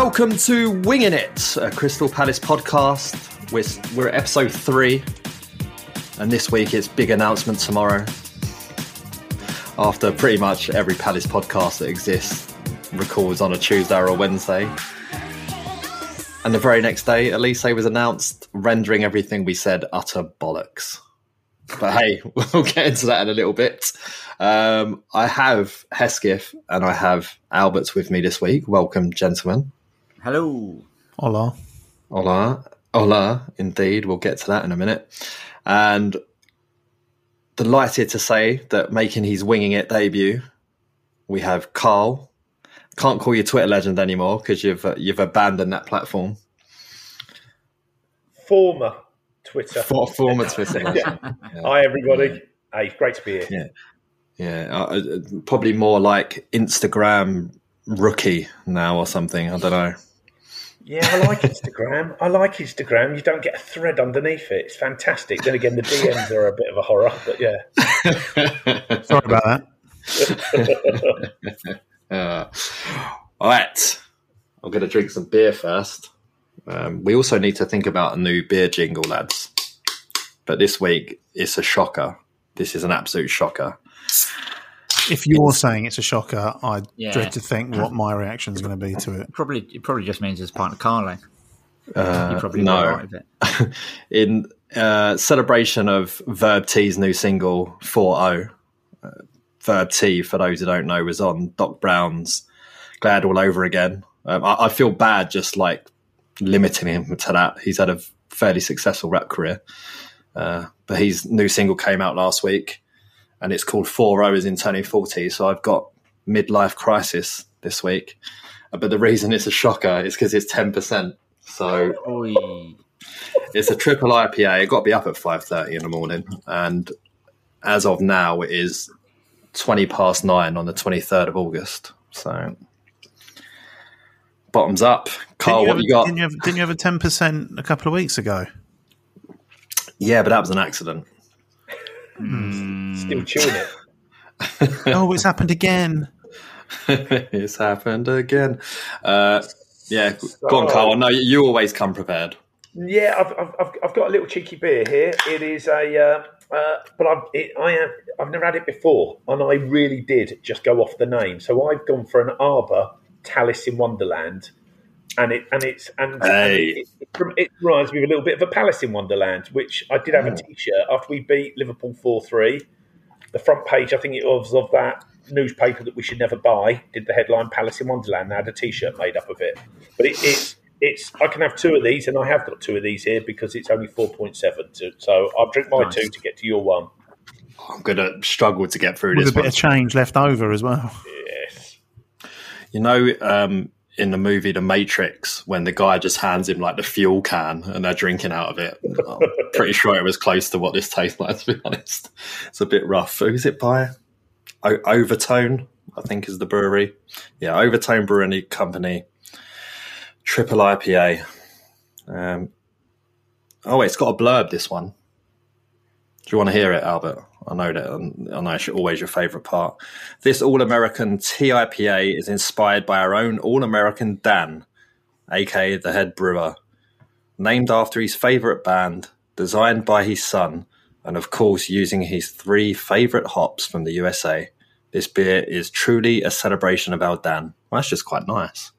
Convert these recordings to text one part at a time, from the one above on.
Welcome to Winging It, a Crystal Palace podcast. We're, we're at episode three, and this week it's big announcement tomorrow. After pretty much every Palace podcast that exists records on a Tuesday or a Wednesday. And the very next day, Olise was announced, rendering everything we said utter bollocks. But hey, we'll get into that in a little bit. Um, I have Hesketh and I have Albert with me this week. Welcome, gentlemen. Hello. Hola. Hola. Hola, indeed. We'll get to that in a minute. And delighted to say that making his winging it debut, we have Carl. Can't call you Twitter legend anymore because you've uh, you've abandoned that platform. Former Twitter. For, former Twitter. yeah. Hi everybody. Hey, great to be here. Yeah. Yeah, uh, uh, probably more like Instagram rookie now or something. I don't know. Yeah, I like Instagram. I like Instagram. You don't get a thread underneath it. It's fantastic. Then again, the DMs are a bit of a horror, but yeah. Sorry about that. uh, all right. I'm going to drink some beer first. Um, we also need to think about a new beer jingle, lads. But this week, it's a shocker. This is an absolute shocker. If you're it's, saying it's a shocker, I yeah. dread to think what my reaction is going to be to it. Probably, it probably just means it's part of Carly. Uh, you probably no. Right it. In uh, celebration of Verb T's new single 4 uh, Verb T, for those who don't know, was on Doc Brown's Glad All Over Again. Um, I, I, feel bad just like limiting him to that. He's had a fairly successful rap career. Uh, but his new single came out last week and it's called Four Hours in Turning 40. So I've got midlife crisis this week. Uh, but the reason it's a shocker is because it's 10%. So Oy. it's a triple IPA. It got to be up at 5.30 in the morning. And as of now, it is 20 past nine on the 23rd of August. So bottoms up. Carl, you what have, you got? Didn't you, have, didn't you have a 10% a couple of weeks ago? Yeah, but that was an accident. Mm. Still chewing it. oh, it's happened again. it's happened again. Uh, yeah, so, go on, Carl. No, you always come prepared. Yeah, I've, I've, I've got a little cheeky beer here. It is a, uh, uh, but I've, it, I have, I've never had it before, and I really did just go off the name. So I've gone for an Arbor Tallis in Wonderland and it and it's and, hey. and it, it, it, reminds me of a little bit of a Palace in Wonderland, which I did have a T-shirt after we beat Liverpool four three. The front page, I think it was of that newspaper that we should never buy, did the headline Palace in Wonderland. And I had a T-shirt made up of it, but it, it's it's I can have two of these, and I have got two of these here because it's only four point seven. So I'll drink my nice. two to get to your one. I'm going to struggle to get through With this. a bit one. of change left over as well. Yes. You know, um, in the movie The Matrix when the guy just hands him like the fuel can and they're drinking out of it. I'm pretty sure it was close to what this tastes like, to be honest. It's a bit rough. Who is it by? O- Overtone, I think is the brewery. Yeah, Overtone Brewing Company. Triple IPA. Um, oh, it's got a blurb, this one. Do you want to hear it, Albert? I know that. Um, I know it's always your favourite part. This All American TIPA is inspired by our own All American Dan, aka the head brewer, named after his favourite band, designed by his son, and of course using his three favourite hops from the USA. This beer is truly a celebration of our Dan. Well, that's just quite nice.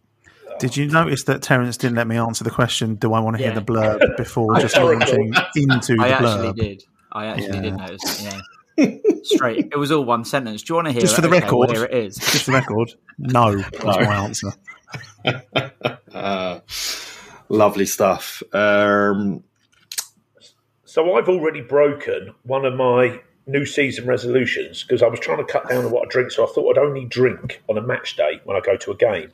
Did you notice that Terence didn't let me answer the question? Do I want to hear the blurb before just launching into the blurb? I actually did. I actually yeah. did notice. Yeah. Straight. It was all one sentence. Do you want to hear Just it? for the okay, record. Well, here it is. Just for the record. No, that's no. my answer. uh, lovely stuff. Um, so I've already broken one of my new season resolutions because I was trying to cut down on what I drink. So I thought I'd only drink on a match day when I go to a game.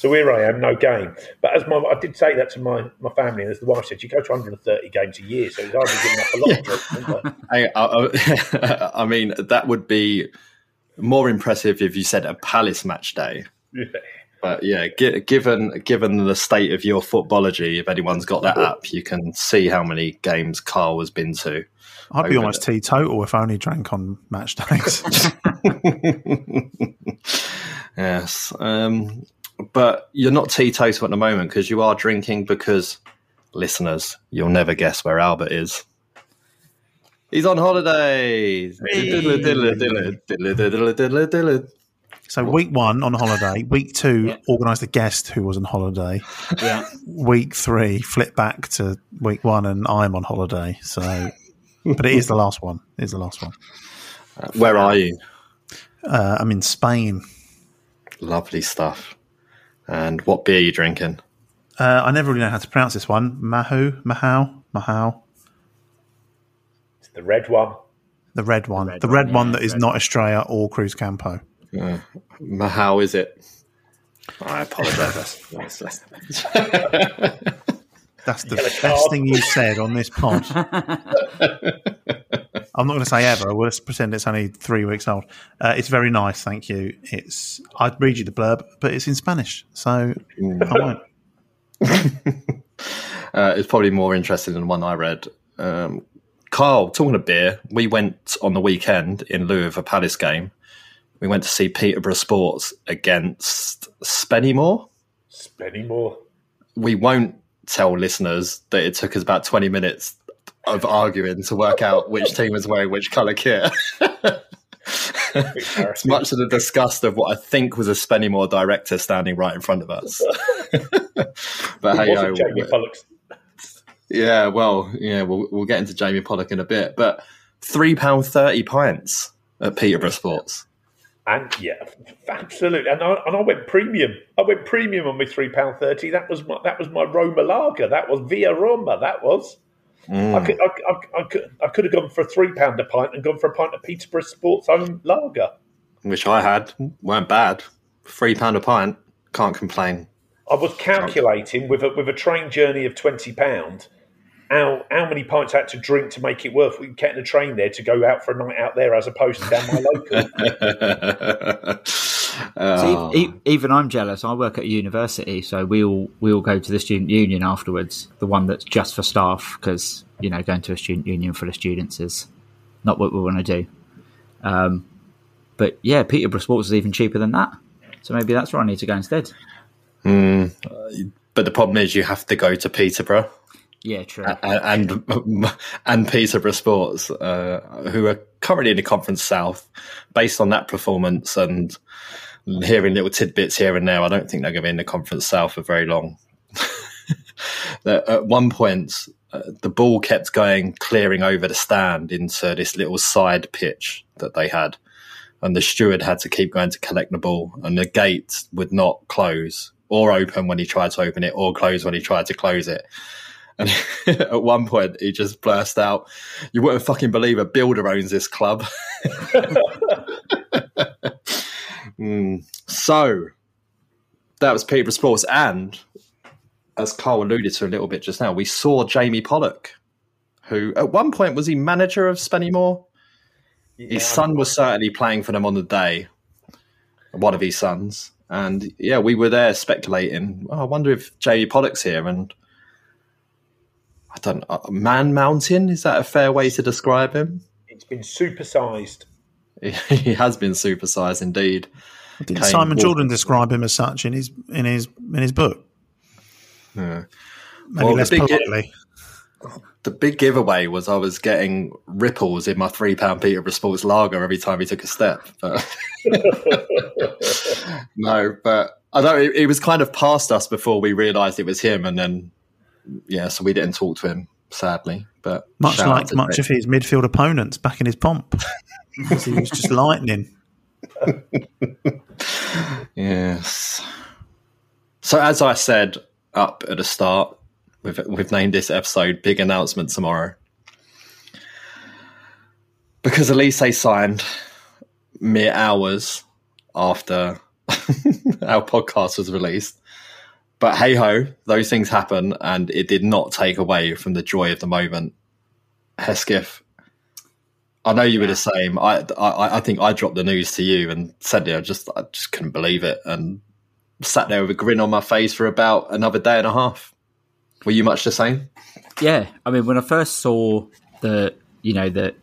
So here I am, no game. But as my, I did say that to my, my family, and as the wife said, you go to 130 games a year, so he's hardly giving up a lot of I, I, I, mean, that would be more impressive if you said a Palace match day. Yeah. But yeah, given given the state of your Futbology, if anyone's got that app, you can see how many games Carl has been to. I'd be almost teetotal if I only drank on match days. yes. Um, but you're not teetotal at the moment because you are drinking because listeners, you'll never guess where Albert is. He's on holidays. So week one on holiday, week two Yeah. organised a guest who was on holiday. Yeah. Week three, flip back to week one, and I'm on holiday. So, but it is the last one. It is the last one. Where are you? Uh, I'm in Spain. Lovely stuff. And what beer are you drinking? Uh, I never really know how to pronounce this one. Mahu, Mahau, Mahau, It's the red one. the red one, red the red one yeah, that is red not Estrella or Cruzcampo. Ma- How is it? I apologise. That's- That's the best thing you said on this pod. I'm not going to say ever. We'll just pretend it's only three weeks old. Uh, it's very nice, thank you. It's I'd read you the blurb, but it's in Spanish, so I won't. uh, it's probably more interesting than the one I read. Um, Carl, talking of beer, we went on the weekend in lieu of a Palace game. We went to see Peterborough Sports against Spennymoor. Spennymoor. We won't tell listeners that it took us about 20 minutes of arguing to work out which team was wearing which colour kit. it's much to the disgust of what I think was a Spennymoor director standing right in front of us. but hey, yo, yeah, well, yeah, we'll we'll get into Jamie Pollock in a bit, but three pound thirty pints at Peterborough Sports. And yeah, absolutely. And I, and I went premium. I went premium on my three pound thirty. That was my that was my Roma lager. That was Via Roma. That was. I mm. could I, I, I could I could have gone for a three pound a pint and gone for a pint of Peterborough Sports own lager. which I had weren't bad. Three pound a pint, can't complain. I was calculating with a with a train journey of twenty pound. How, how many pints I had to drink to make it worth getting a train there to go out for a night out there as opposed to down my local? Oh, See, e- even I'm jealous. I work at a university, so we all we all go to the student union afterwards. The one that's just for staff, because you know, going to a student union for the students is not what we want to do. Um, but yeah, Peterborough Sports is even cheaper than that. So maybe that's where I need to go instead. but the problem is you have to go to Peterborough Yeah, true. and and, and Peterborough Sports, uh, who are currently in the Conference South. Based on that performance and hearing little tidbits here and there, I don't think they're going to be in the Conference South for very long. At one point, uh, the ball kept going, clearing over the stand into this little side pitch that they had. And the steward had to keep going to collect the ball, and the gate would not close or open when he tried to open it, or close when he tried to close it. And at one point, he just burst out, "You wouldn't fucking believe a builder owns this club." Mm. So that was Peterborough Sports, and as Carl alluded to a little bit just now, we saw Jamie Pollock, who at one point was he manager of Spennymoor. His son was certainly playing for them on the day, one of his sons. And yeah, we were there speculating. Oh, I wonder if Jamie Pollock's here. And I don't know, Man Mountain, is that a fair way to describe him? It's been supersized. he has been supersized indeed. Did Kane Simon Walker. Jordan describe him as such in his in his in his book? Yeah. Maybe Well, the less big- politely. The big giveaway was I was getting ripples in my three pound Peterborough Sports lager every time he took a step. But no, but I know it, it was kind of past us before we realised it was him, and then yeah, so we didn't talk to him sadly. But Much like much Jake. of his midfield opponents back in his pomp. he was just lightning. Yes. So as I said up at the start, we've we've named this episode "Big Announcement Tomorrow" because Olise signed mere hours after our podcast was released. But hey ho, those things happen, and it did not take away from the joy of the moment. Hesketh, I know you were the same. I, I I think I dropped the news to you and said it. I just I just couldn't believe it, and sat there with a grin on my face for about another day and a half. Were you much the same? Yeah, I mean, when I first saw the, you know, the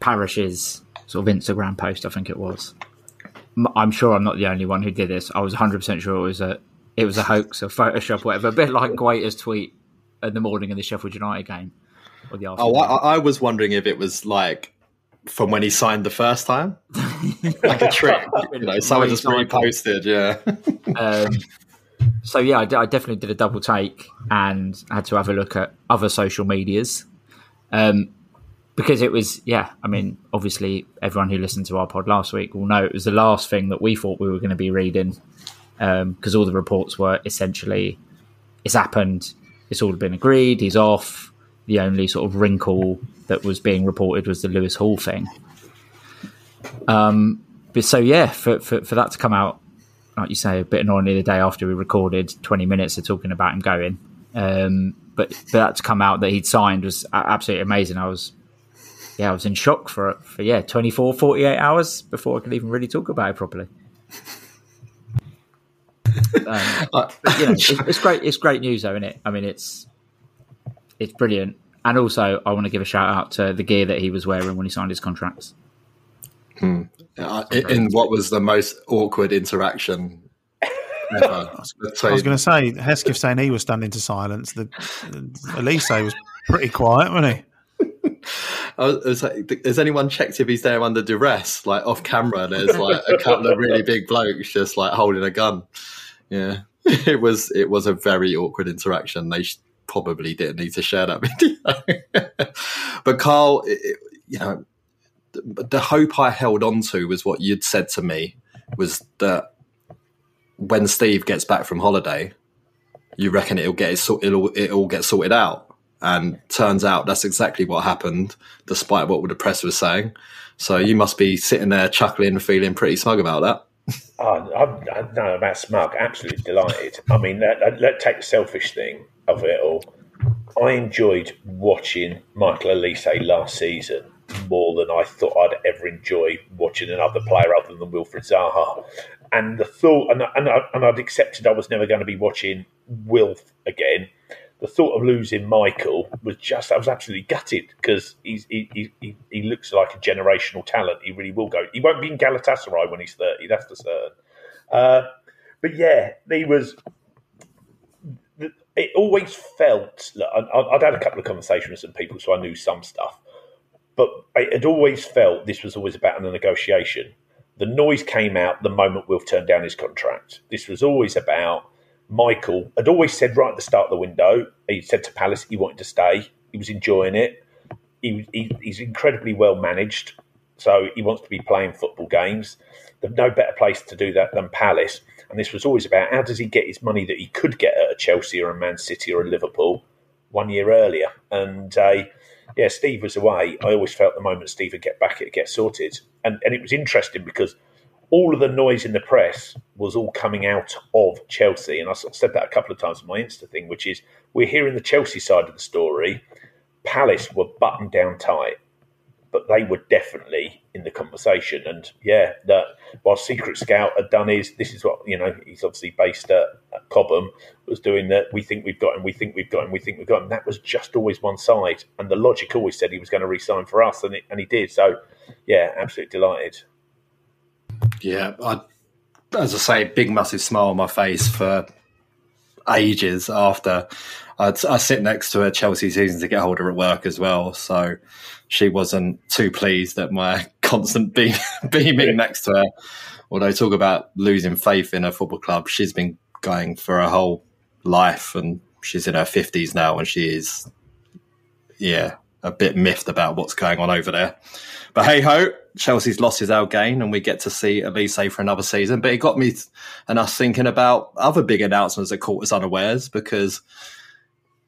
parish's sort of Instagram post, I think it was. I'm sure I'm not the only one who did this. I was 100 percent sure it was a it was a hoax or Photoshop, whatever. A bit like Guaita's tweet in the morning of the Sheffield United game or the afternoon. Oh, I, I was wondering if it was like from when he signed the first time, like a trick. you know, someone just reposted. Yeah. um, so yeah, I, d- I definitely did a double take and had to have a look at other social medias. Um, because it was, yeah, I mean, obviously, everyone who listened to our pod last week will know it was the last thing that we thought we were going to be reading because um, all the reports were essentially it's happened, it's all been agreed, he's off. The only sort of wrinkle that was being reported was the Lewis Hall thing. Um, but so yeah, for, for, for that to come out, like you say, a bit annoyingly the day after we recorded, twenty minutes of talking about him going. Um, but for that to come out that he'd signed was absolutely amazing. I was, yeah, I was in shock for for yeah 24, 48 hours before I could even really talk about it properly. Um, but, you know, it's, it's, great. It's great news, though, isn't it? I mean, it's it's brilliant. And also, I want to give a shout out to the gear that he was wearing when he signed his contracts. Hmm. Uh, in what was the most awkward interaction ever. I was going to say, Hesketh saying he was stunned into silence. The, the Olise was pretty quiet, wasn't he? I was, like, has anyone checked if he's there under duress? Like off camera, there's like a couple of really big blokes just like holding a gun. Yeah, it was it was a very awkward interaction. They probably didn't need to share that video. but Carl, it, you know, the, the hope I held on to was what you'd said to me was that when Steve gets back from holiday, you reckon it'll get it'll it'll get sorted out. And turns out that's exactly what happened, despite what the press was saying. So you must be sitting there chuckling, feeling pretty smug about that. Oh, I'm, I'm, no, about smug. Absolutely delighted. I mean, let, let, take the selfish thing of it all. I enjoyed watching Michael Olise last season more than I thought I'd ever enjoy watching another player other than Wilfried Zaha. And the thought, and, and, and I'd accepted I was never going to be watching Wilf again the thought of losing Michael was just I was absolutely gutted because he's he, he, he looks like a generational talent. He really will go. He won't be in Galatasaray when he's thirty. That's for certain. Uh, but yeah, he was. It always felt. Look, I'd had a couple of conversations with some people, so I knew some stuff. But it had always felt this was always about a negotiation. The noise came out the moment Wilf turned down his contract. This was always about Michael had always said right at the start of the window, he said to Palace he wanted to stay. He was enjoying it. He, he, he's incredibly well managed, so he wants to be playing football games. There's no better place to do that than Palace. And this was always about how does he get his money that he could get at a Chelsea or a Man City or a Liverpool one year earlier. And uh, yeah, Steve was away. I always felt the moment Steve would get back, it'd get sorted. And and it was interesting because all of the noise in the press was all coming out of Chelsea. And I said that a couple of times in my Insta thing, which is we're hearing the Chelsea side of the story. Palace were buttoned down tight, but they were definitely in the conversation. And yeah, that while Secret Scout had done his, this is what, you know, he's obviously based at, at Cobham, was doing that. We think we've got him, we think we've got him, we think we've got him. That was just always one side. And the logic always said he was going to resign for us, and, it, and he did. So yeah, absolutely delighted. Yeah, I, as I say, big massive smile on my face for ages after. I, I sit next to a Chelsea season to get hold of at work as well, so she wasn't too pleased at my constant beam, beaming next to her. Although talk about losing faith in a football club, she's been going for her whole life, and she's in her fifties now, and she is, yeah, a bit miffed about what's going on over there. But hey ho, Chelsea's loss is our gain, and we get to see Olise for another season. But it got me and us thinking about other big announcements that caught us unawares because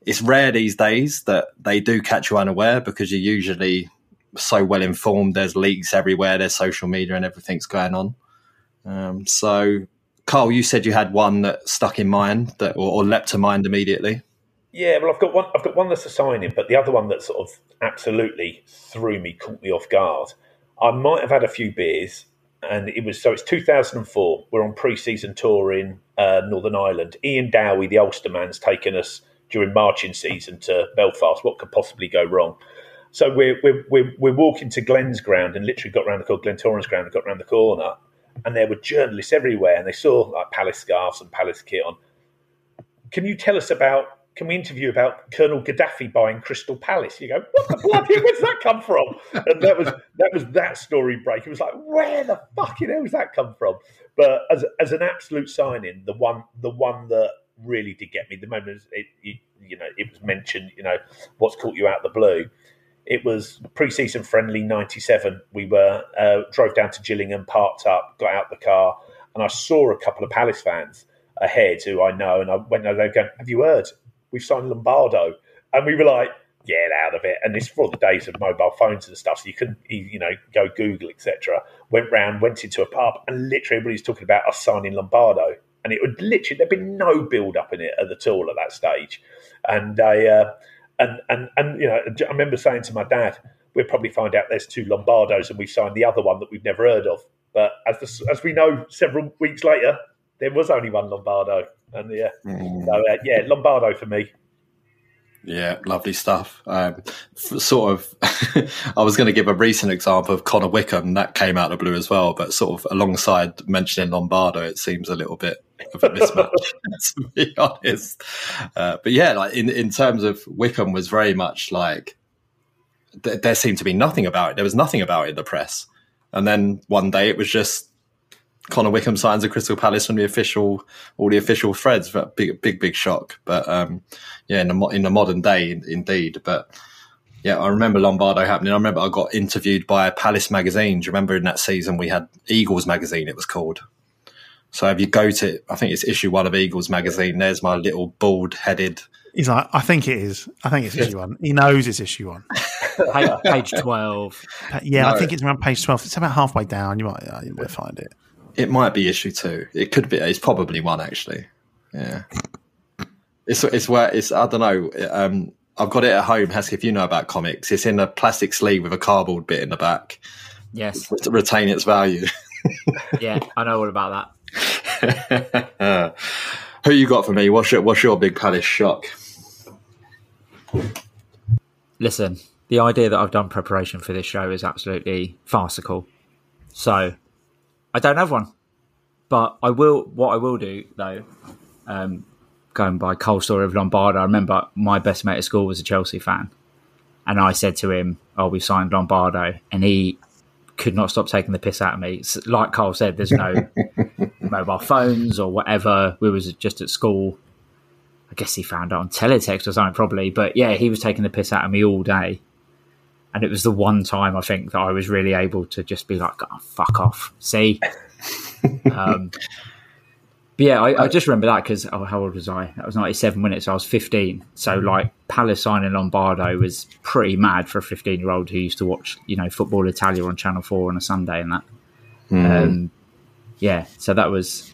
it's rare these days that they do catch you unaware because you're usually so well informed. There's leaks everywhere, there's social media, and everything's going on. Um, so, Carl, you said you had one that stuck in mind that or, or leapt to mind immediately. Yeah, well, I've got one. I've got one that's a signing, but the other one that sort of absolutely threw me, caught me off guard. I might have had a few beers, and it was so it's 2004. We're on pre-season tour in uh, Northern Ireland. Ian Dowie, the Ulster man's taken us during marching season to Belfast. What could possibly go wrong? So we're we're we're, we're walking to Glenn's ground and literally got around the corner, Glentoran's ground, and got around the corner, and there were journalists everywhere, and they saw like Palace scarves and Palace kit on can you tell us about? Can we interview about Colonel Gaddafi buying Crystal Palace? You go, what the bloody? Where's that come from? And that was that was that story break. It was like, where the fucking hell has that come from? But as as an absolute signing, the one the one that really did get me the moment it, you know it was mentioned. You know what's caught you out the blue. It was pre-season friendly '97. We were uh, drove down to Gillingham, parked up, got out the car, and I saw a couple of Palace fans ahead who I know, and I went over going, "Have you heard? We've signed Lombardo," and we were like, "Get out of it!" And this for the days of mobile phones and stuff, so you couldn't, you know, go Google, etc. Went round, went into a pub, and literally everybody's talking about us signing Lombardo, and it would literally there'd been no build up in it at the all at that stage, and I. Uh, and and and you know, I remember saying to my dad, "We'll probably find out there's two Lombardos, and we've signed the other one that we've never heard of." But as the, as we know, several weeks later, there was only one Lombardo, and yeah, mm. so uh, yeah, Lombardo for me. Yeah, lovely stuff. Um, sort of, I was going to give a recent example of Connor Wickham that came out of blue as well, but sort of alongside mentioning Lombardo, it seems a little bit of a mismatch, to be honest. Uh, but yeah, like in in terms of Wickham was very much like th- there seemed to be nothing about it. There was nothing about it in the press, and then one day it was just Connor Wickham signs a Crystal Palace from the official, all the official threads. Big, big, big shock. But um, yeah, in the in the modern day, indeed. But yeah, I remember Lombardo happening. I remember I got interviewed by a Palace magazine. Do you remember in that season we had Eagles magazine? It was called. So if you go to, I think it's issue one of Eagles magazine. There's my little bald headed. He's like, I think it is. I think it's issue one. He knows it's issue one. page twelve. Yeah, no. I think it's around page twelve. It's about halfway down. You might, uh, you might find it. It might be issue two. It could be. It's probably one actually. Yeah. It's it's where it's. I don't know. Um, I've got it at home. Heskey, if you know about comics, it's in a plastic sleeve with a cardboard bit in the back. Yes. To retain its value. yeah, I know all about that. Who you got for me? What's your What's your big Palace shock? Listen, the idea that I've done preparation for this show is absolutely farcical. So I don't have one, but I will. What I will do though, um, going by Cole story of Lombardo, I remember my best mate at school was a Chelsea fan, and I said to him, "Oh, we signed Lombardo," and he could not stop taking the piss out of me. Like Cole said, there's no mobile phones or whatever. We was just at school. I guess he found out on teletext or something, probably. But yeah, he was taking the piss out of me all day and it was the one time I think that I was really able to just be like, oh, "Fuck off." See, um, but yeah, I, I just remember that because oh, how old was I? That was ninety-seven minutes. I was fifteen. So like Palace signing Lombardo was pretty mad for a fifteen-year-old who used to watch, you know, Football Italia on Channel Four on a Sunday and that. Mm. Um, yeah, so that was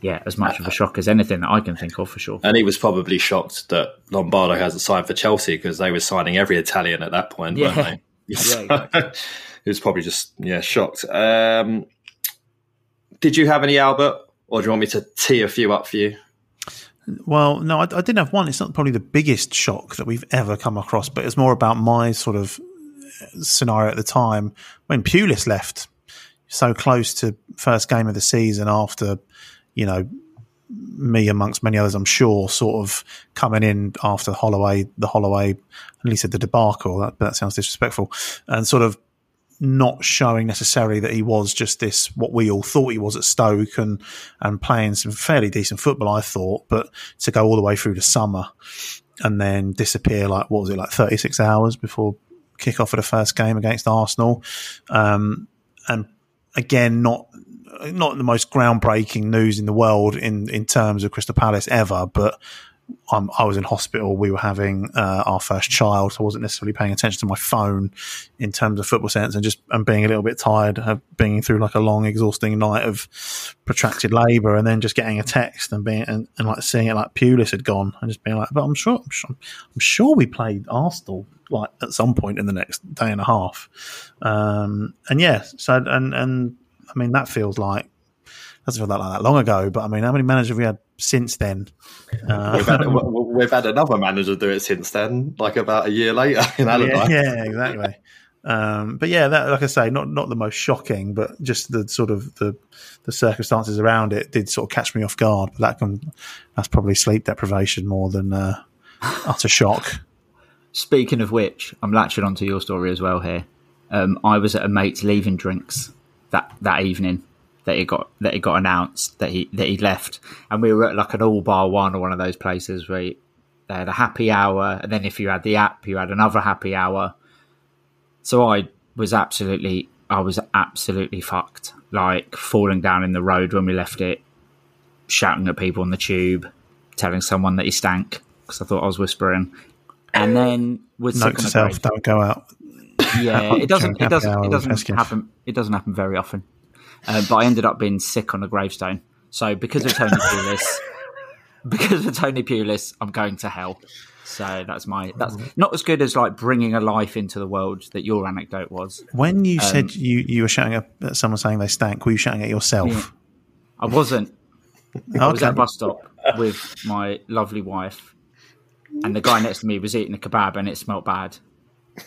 yeah, as much of a shock as anything that I can think of for sure. And he was probably shocked that Lombardo hasn't signed for Chelsea because they were signing every Italian at that point, yeah. weren't they? yeah, exactly. he was probably just yeah shocked. Um, did you have any Albert, or do you want me to tee a few up for you? Well, no, I, I didn't have one. It's not probably the biggest shock that we've ever come across, but it's more about my sort of scenario at the time when Pulis left so close to first game of the season after you know, me amongst many others, I'm sure, sort of coming in after Holloway, the Holloway, at least at the debacle, that, that sounds disrespectful, and sort of not showing necessarily that he was just this what we all thought he was at Stoke and and playing some fairly decent football, I thought, but to go all the way through the summer and then disappear like what was it like 36 hours before kickoff of the first game against Arsenal, um, and again not not the most groundbreaking news in the world in, in terms of Crystal Palace ever, but I'm, i was in hospital. We were having uh, our first child, so I wasn't necessarily paying attention to my phone in terms of football sense, and just and being a little bit tired, of being through like a long, exhausting night of protracted labour, and then just getting a text and being and, and like seeing it like Pulis had gone, and just being like, but I'm sure, I'm sure, I'm sure we played Arsenal like at some point in the next day and a half, um, and yeah, so and and I mean, that feels like doesn't feel that like that long ago. But I mean, how many managers have we had since then? Uh, we've, had, we've, had, another manager do it since then, like about a year later in Allardyce. Yeah, yeah, exactly. Um, but yeah, that, like I say, not not the most shocking, but just the sort of the the circumstances around it did sort of catch me off guard. But that can that's probably sleep deprivation more than uh, utter shock. Speaking of which, I'm latching onto your story as well here. Um, I was at a mate's leaving drinks that that evening that it got that it got announced that he that he left, and we were at like an all bar one or one of those places where they had a happy hour, and then if you had the app, you had another happy hour. So I was absolutely, I was absolutely fucked, like falling down in the road when we left it, shouting at people on the tube, telling someone that he stank because I thought I was whispering, and then was Note to self: don't go out. Yeah, it doesn't. It doesn't. It doesn't happen. It doesn't happen very often. Uh, but I ended up being sick on a gravestone. So because of Tony Pulis, because of Tony Pulis, I'm going to hell. So that's my that's not as good as like bringing a life into the world that your anecdote was. When you um, said you you were shouting at someone saying they stank, were you shouting at yourself? Yeah. I wasn't. okay. I was at a bus stop with my lovely wife, and the guy next to me was eating a kebab, and it smelled bad.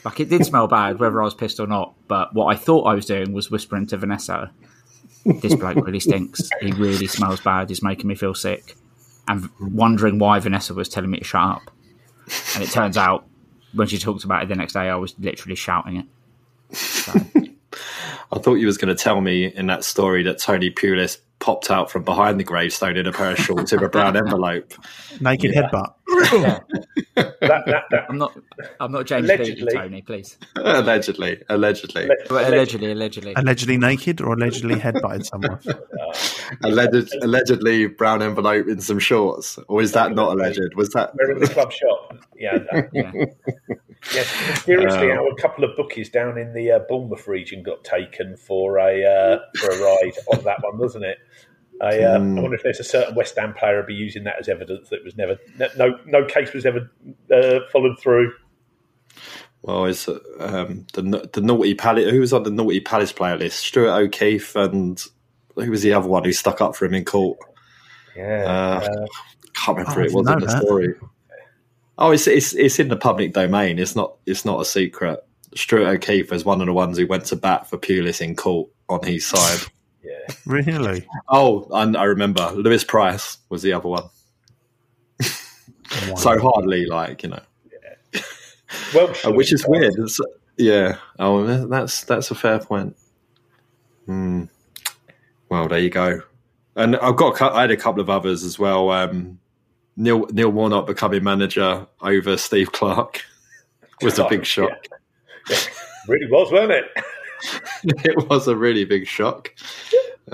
Like it did smell bad, whether I was pissed or not. But what I thought I was doing was whispering to Vanessa, "This bloke really stinks. He really smells bad. He's making me feel sick." And wondering why Vanessa was telling me to shut up. And it turns out when she talked about it the next day, I was literally shouting it. So. I thought you was going to tell me in that story that Tony Pulis popped out from behind the gravestone in a pair of shorts in a brown envelope. Naked yeah. headbutt. Yeah. that, that, that. I'm not. I'm not James allegedly. Tony. Please. Allegedly. Allegedly. Allegedly. Allegedly. Allegedly naked or allegedly headbutted someone. alleged, allegedly brown envelope in some shorts, or is that not alleged? Was that? We're in the club shop. Yeah. yeah. Yes, mysteriously, um, our couple of bookies down in the uh, Bournemouth region got taken for a uh, for a ride on that one, wasn't it? I, uh, mm. I, wonder if there's a certain West Ham player who'd be using that as evidence that was never no no case was ever uh, followed through. Well, it's um, the the naughty palace. Who was on the naughty palace player list? Stuart O'Keefe and who was the other one who stuck up for him in court? Yeah, uh, can't remember. It wasn't the story. Oh, it's, it's it's in the public domain. It's not it's not a secret. Stuart O'Keefe is one of the ones who went to bat for Pulis in court on his side. Yeah, really. Oh, and I remember Lewis Price was the other one. so hardly like you know. Yeah. Well, uh, which is weird. It's, yeah. Oh, that's that's a fair point. Hmm. Well, there you go. And I've got I had a couple of others as well. Um, Neil Neil Warnock becoming manager over Steve Clarke was a big shock. Yeah. really was, wasn't it? it was a really big shock.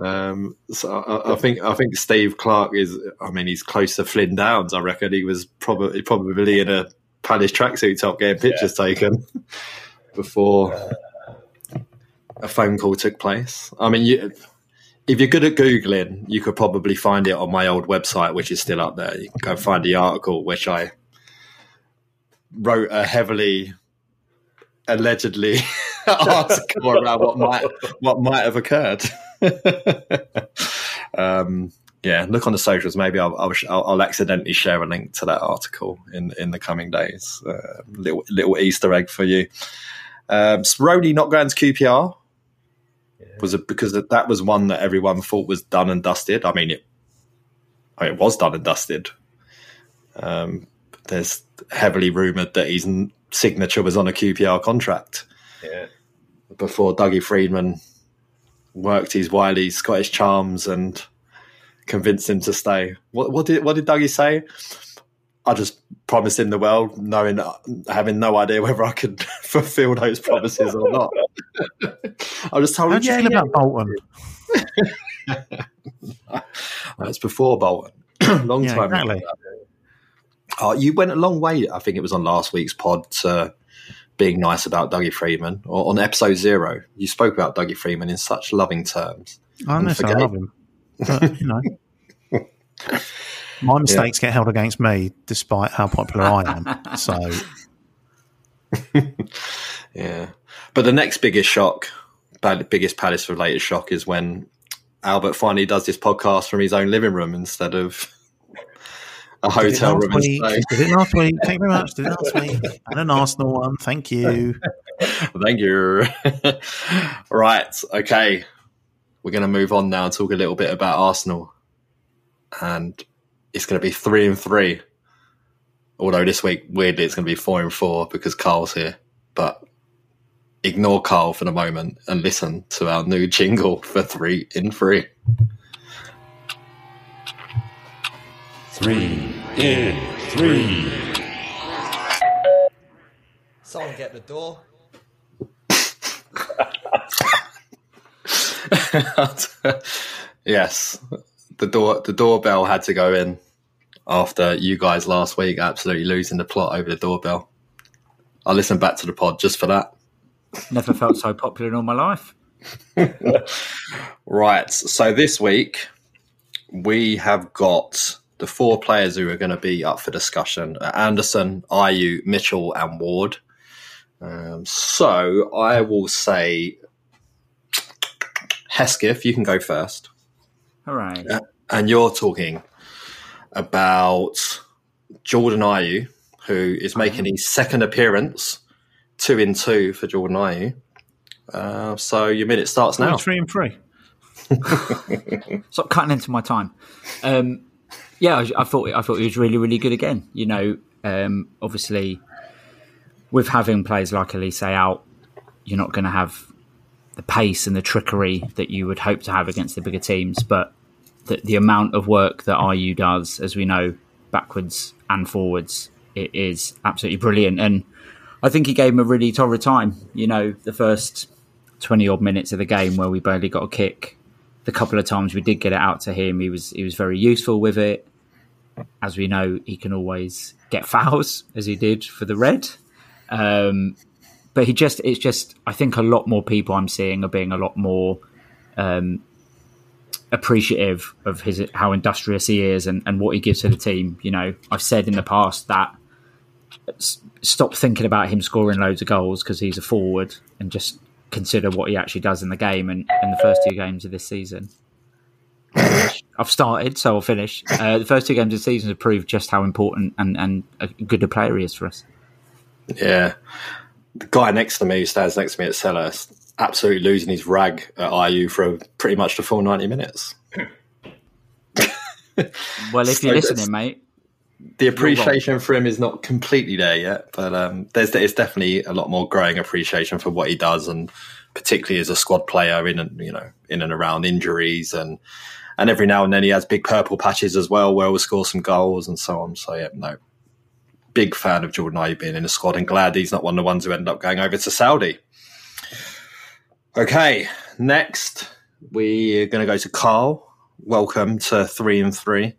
Um, so I, I, think I think Steve Clarke is. I mean, he's close to Flynn Downs. I reckon he was probably probably in a Palace tracksuit top getting pictures yeah. taken before a phone call took place. I mean, you, if you're good at googling, you could probably find it on my old website, which is still up there. You can go find the article, which I wrote a heavily, allegedly article around what might what might have occurred. um, yeah, look on the socials. Maybe I'll, I'll, I'll, accidentally share a link to that article in in the coming days. Uh, little little Easter egg for you. Um, not going to QPR was it because that was one that everyone thought was done and dusted? I mean, it, I mean, it was done and dusted. Um, there's heavily rumored that his signature was on a QPR contract. Yeah. Before Dougie Freedman worked his wily Scottish charms and convinced him to stay. What, what did what did Dougie say? I just promised him the world, knowing having no idea whether I could fulfil those promises or not. I just told How him. How do you feel about Bolton? That's before Bolton, long yeah, time exactly. Uh, you went a long way. I think it was on last week's pod to being nice about Dougie Freedman. or on episode zero, you spoke about Dougie Freedman in such loving terms. I know, I love him. But, you know. My mistakes yeah. get held against me, despite how popular I am. So, yeah. But the next biggest shock, biggest Palace related shock, is when Albert finally does this podcast from his own living room instead of a hotel room. Week. Did it last week? Thank you very much. Did it last week? And an Arsenal one. Thank you. Thank you. right. Okay. We're going to move on now and talk a little bit about Arsenal. And it's going to be three and three. Although this week, weirdly, it's going to be four and four because Carl's here. But ignore Carl for the moment and listen to our new jingle for three in three. Three in three. Someone get the door. yes, the door the doorbell had to go in after you guys last week absolutely losing the plot over the doorbell. I listened back to the pod just for that. Never felt so popular in all my life. right. So this week we have got the four players who are going to be up for discussion: are Anderson, Ayew, Mitchell, and Ward. Um, so I will say, Hesketh, you can go first. All right. Uh, and you're talking about Jordan Ayew, who is making his second appearance, two in two for Jordan Ayew. Uh, so your minute starts now. Three and three. Stop cutting into my time. Um, yeah, I, I, thought I thought he was really really good again. You know, um, obviously with having players like Olise out, you're not going to have the pace and the trickery that you would hope to have against the bigger teams. But the, the amount of work that Ayew does, as we know, backwards and forwards, it is absolutely brilliant. And I think he gave him a really torrid time. You know, the first 20 odd minutes of the game where we barely got a kick. The couple of times we did get it out to him, he was he was very useful with it. As we know, he can always get fouls, as he did for the red. Um, but he just, it's just, I think a lot more people I'm seeing are being a lot more um, appreciative of his how industrious he is and, and what he gives to the team. You know, I've said in the past that stop thinking about him scoring loads of goals because he's a forward and just consider what he actually does in the game and in the first two games of this season. I've started, so I'll finish. Uh, the first two games of the season have proved just how important and, and a good a player he is for us. Yeah. The guy next to me who stands next to me at Selhurst, absolutely losing his rag at Ayew for pretty much the full 90 minutes. well, if you're listening, mate. The appreciation for him is not completely there yet, but um, there's there's definitely a lot more growing appreciation for what he does, and particularly as a squad player in and you know in and around injuries and and every now and then he has big purple patches as well where he'll score some goals and so on. So yeah, no, big fan of Jordan Ayew being in the squad and glad he's not one of the ones who ended up going over to Saudi. Okay, next we're going to go to Carl. Welcome to three and three,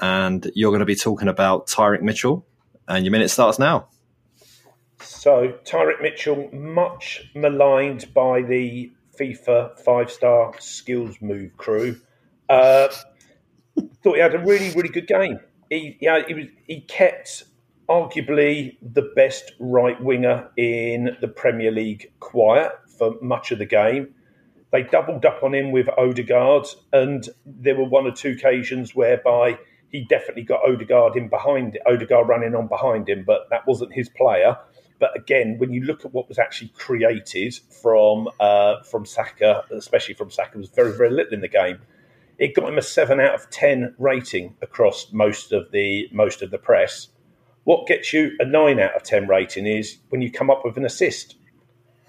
and you're going to be talking about Tyrick Mitchell, and your minute starts now. So Tyrick Mitchell, much maligned by the FIFA five-star skills move crew, uh, thought he had a really, really good game. He, yeah, he was he kept arguably the best right winger in the Premier League quiet for much of the game. They doubled up on him with Odegaard, and there were one or two occasions whereby he definitely got Odegaard in behind Odegaard running on behind him, but that wasn't his player. But again, when you look at what was actually created from uh, from Saka, especially from Saka, was very very little in the game. It got him a seven out of ten rating across most of the most of the press. What gets you a 9 out of 10 rating is when you come up with an assist.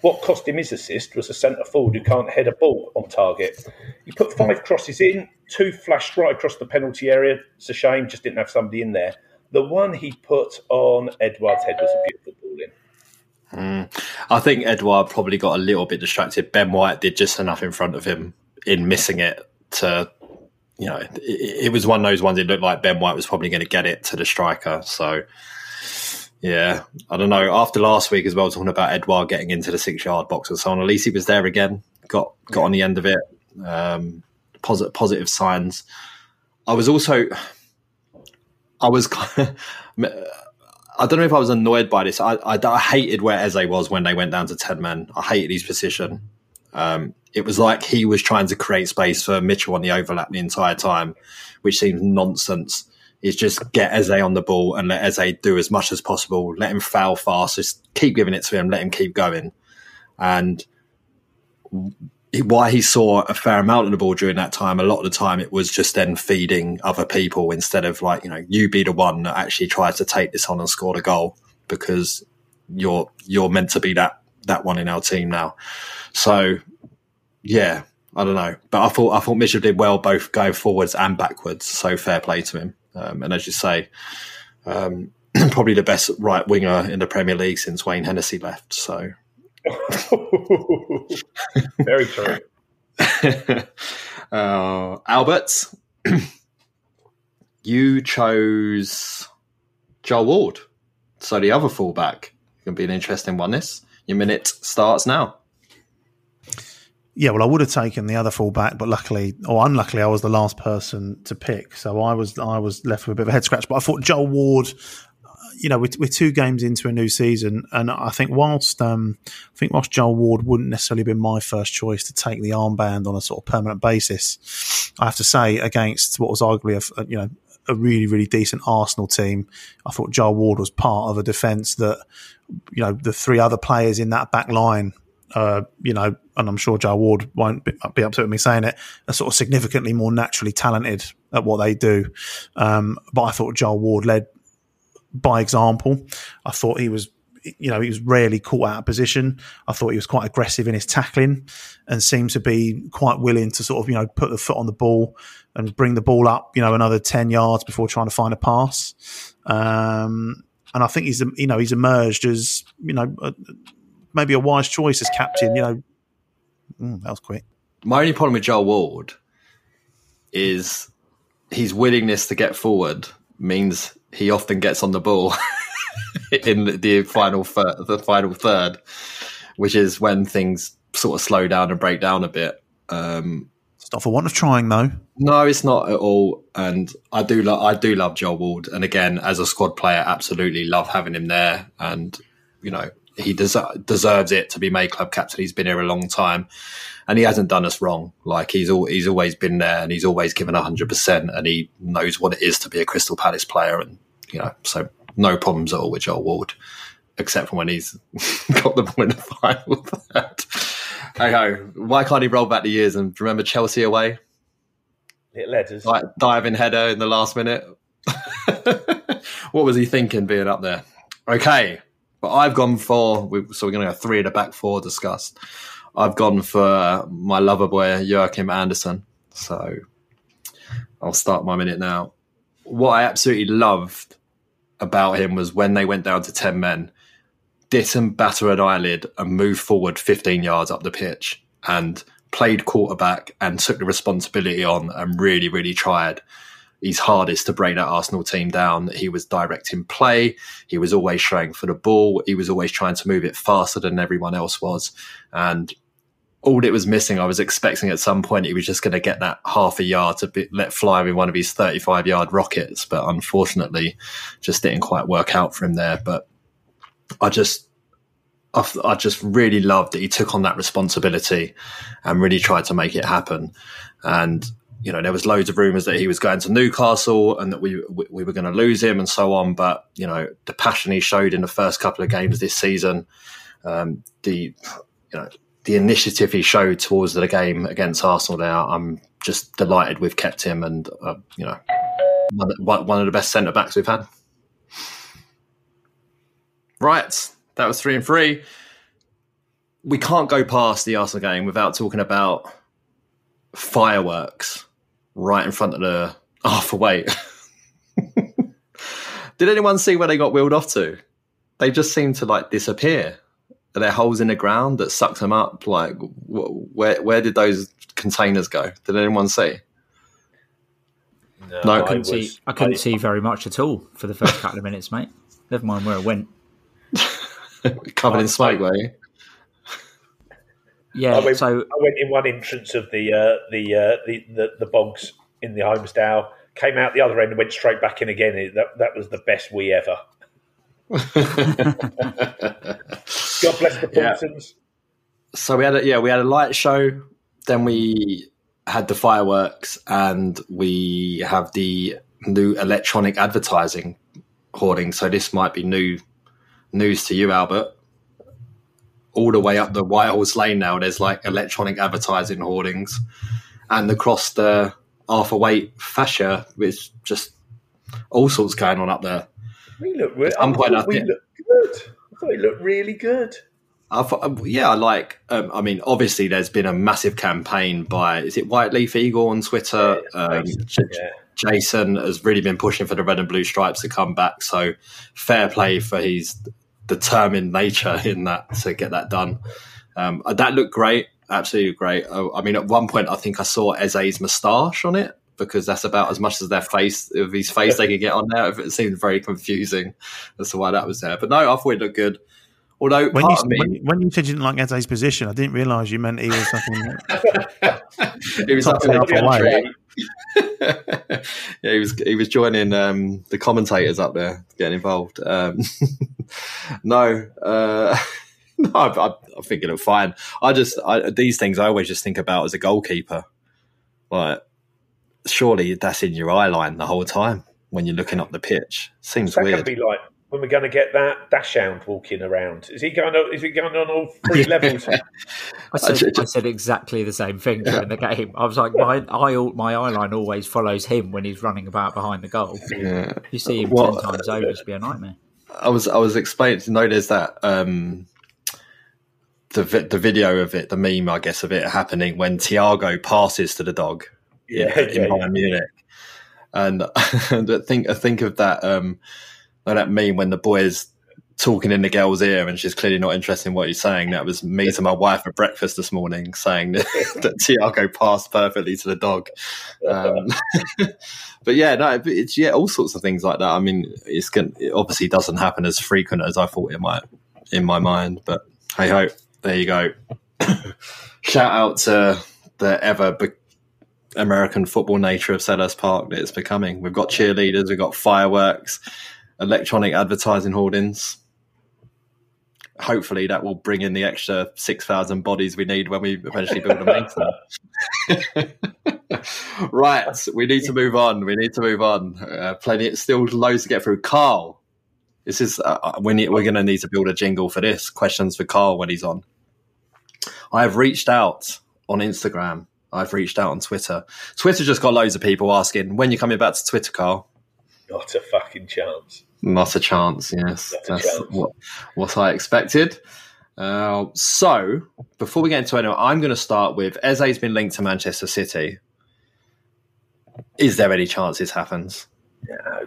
What cost him his assist was a centre forward who can't head a ball on target. He put five crosses in, two flashed right across the penalty area. It's a shame, just didn't have somebody in there. The one he put on Edouard's head was a beautiful ball in. Mm. I think Edouard probably got a little bit distracted. Ben White did just enough in front of him in missing it to, you know, it, it was one of those ones. It looked like Ben White was probably going to get it to the striker. So yeah, I don't know. After last week as well, talking about Edouard getting into the six yard box and so on, at least he was there again. Got got on the end of it. Um, positive positive signs. I was also, I was kind of, I don't know if I was annoyed by this. I, I, I, hated where Eze was when they went down to ten men. I hated his position. Um, it was like he was trying to create space for Mitchell on the overlap the entire time, which seems nonsense is just get Eze on the ball and let Eze do as much as possible. Let him foul fast. Just keep giving it to him. Let him keep going. And why he saw a fair amount of the ball during that time, a lot of the time it was just then feeding other people instead of like, you know, you be the one that actually tries to take this on and score the goal because you're you're meant to be that that one in our team now. So yeah, I don't know. But I thought I thought Mitchell did well both going forwards and backwards. So fair play to him. Um, and as you say, um, probably the best right winger in the Premier League since Wayne Hennessy left. So very true. uh, Albert, you chose Joel Ward. So the other fullback. Going to be an interesting one. This your minute starts now. Yeah, well, I would have taken the other fullback, but luckily or unluckily, I was the last person to pick, so I was I was left with a bit of a head scratch. But I thought Joel Ward, you know, we're, we're two games into a new season, and I think whilst um, I think whilst Joel Ward wouldn't necessarily be my first choice to take the armband on a sort of permanent basis, I have to say against what was arguably a, a you know a really really decent Arsenal team, I thought Joel Ward was part of a defence that you know the three other players in that back line uh, you know, and I'm sure Joe Ward won't be, be, upset with me saying it, are sort of significantly more naturally talented at what they do. Um, but I thought Joel Ward led by example. I thought he was, you know, he was rarely caught out of position. I thought he was quite aggressive in his tackling and seemed to be quite willing to sort of, you know, put the foot on the ball and bring the ball up, you know, another 10 yards before trying to find a pass. Um, and I think he's, you know, he's emerged as, you know, a, maybe a wise choice as captain. You know, mm, that was quick. My only problem with Joel Ward is his willingness to get forward means he often gets on the ball in the final third, the final third, which is when things sort of slow down and break down a bit. Um, it's not for want of trying, though. No, it's not at all. And I do, lo- I do love Joel Ward. And again, as a squad player, absolutely love having him there. And you know, he des- deserves it to be made club captain. He's been here a long time, and he hasn't done us wrong. Like he's all, he's always been there, and he's always given hundred percent, and he knows what it is to be a Crystal Palace player, and you know, so no problems at all with Joel Ward, except for when he's got the ball in the final. okay, why can't he roll back the years and remember Chelsea away? It led us like diving header in the last minute. what was he thinking being up there? Okay, but I've gone for, so we're going to go three at the back four discussed. I've gone for my lover boy, Joachim Andersen. So I'll start my minute now. What I absolutely loved about him was when they went down to 10 men, didn't batter an eyelid and moved forward 15 yards up the pitch and played quarterback and took the responsibility on and really, really tried his hardest to break that Arsenal team down. He was directing play. He was always showing for the ball. He was always trying to move it faster than everyone else was. And all it was missing, I was expecting at some point he was just going to get that half a yard to be, let fly with one of his 35 yard rockets. But unfortunately, just didn't quite work out for him there. But I just, I, I just really loved that he took on that responsibility and really tried to make it happen. And you know, there was loads of rumours that he was going to Newcastle and that we we were going to lose him and so on. But you know, the passion he showed in the first couple of games this season, um, the you know the initiative he showed towards the game against Arsenal, there, I'm just delighted we've kept him and uh, you know one, one of the best centre backs we've had. Right, that was three and three. We can't go past the Arsenal game without talking about fireworks right in front of the Arthur oh, Wait. Did anyone see where they got wheeled off to? They just seem to like disappear. Are there holes in the ground that sucked them up? Like, wh- where where did those containers go? Did anyone see? No, no I couldn't, see, I couldn't I, see very much at all for the first couple of minutes, mate. Never mind where it went. Covered in smoke, were you? Yeah, I went, so I went in one entrance of the uh, the, uh, the, the the bogs in the Holmesdale, came out the other end and went straight back in again. That that was the best we ever. God bless the Paulsons. Yeah. So we had a, yeah we had a light show, then we had the fireworks, and we have the new electronic advertising hoarding. So this might be new news to you, Albert. All the way up the Whitehorse Lane now, there's like electronic advertising hoardings, and across the Arthur Wait fascia, with just all sorts going on up there. We look re- At some I point, thought I we look good. I thought it looked really good. I thought, yeah, I like. Um, I mean, obviously, there's been a massive campaign by is it White Leaf Eagle on Twitter? Um, J- Yeah. Jason has really been pushing for the red and blue stripes to come back. So fair play for his determined nature in that to get that done. Um, that looked great, absolutely great. I, I mean, at one point, I think I saw Eze's moustache on it because that's about as much as their face of his face they could get on there. It seemed very confusing as to why that was there. But no, I thought it looked good. Although When you, me, when, when you said you didn't like Eze's position, I didn't realise you meant he was something. he was up in yeah, he was he was joining um, the commentators up there, getting involved. Um, no, uh, no, I, I, I think it looked fine. I just I, these things I always just think about as a goalkeeper. Like, surely that's in your eye line the whole time when you're looking up the pitch. Seems That weird. can be like when we're going to get that dachshund walking around. Is he going? On, is he going on all three levels? I said, ju- ju- I said exactly the same thing during the game. I was like, my eye, my eye line always follows him when he's running about behind the goal. Yeah. You see him Well, ten times over, it's be a nightmare. I was I was explaining to notice that um the the video of it, the meme I guess of it happening when Tiago passes to the dog in, Yeah, in yeah, Munich, and, and I think I think of that um that meme when the boys talking in the girl's ear and she's clearly not interested in what he's saying. That was me to my wife at breakfast this morning saying that, that Tiago passed perfectly to the dog. Um, but yeah, no, it's yeah, all sorts of things like that. I mean, it's going it obviously doesn't happen as frequent as I thought it might in my mind, but hey ho, there you go. Shout out to the ever be- American football nature of Selhurst Park that it's becoming. We've got cheerleaders, we've got fireworks, electronic advertising hoardings. Hopefully, that will bring in the extra six thousand bodies we need when we eventually build a main right, we need to move on. We need to move on. Uh, plenty, still loads to get through. Carl, this is uh, we need, we're going to need to build a jingle for this. Questions for Carl when he's on. I have reached out on Instagram. I've reached out on Twitter. Twitter just got loads of people asking when you're coming back to Twitter, Carl. Not a fucking chance. Not a chance. Yes, a that's chance. what what I expected. Uh, so before we get into anyone, I'm going to start with Eze's been linked to Manchester City. Is there any chance this happens?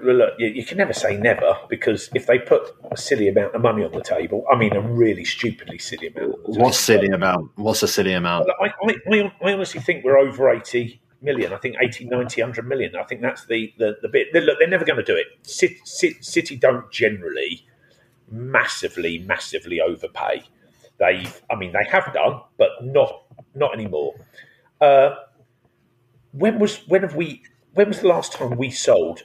Look, you, you can never say never because if they put a silly amount of money on the table, I mean a really stupidly silly amount. What's silly amount? What's a silly amount? I, I, I, I honestly think we're over 80 million. I think 80, 90, 100 million. I think that's the, the, the bit. Look, they're never going to do it. City, City, City don't generally massively, massively overpay. They've, I mean, they have done, but not not anymore. Uh, when was when have we? When was the last time we sold?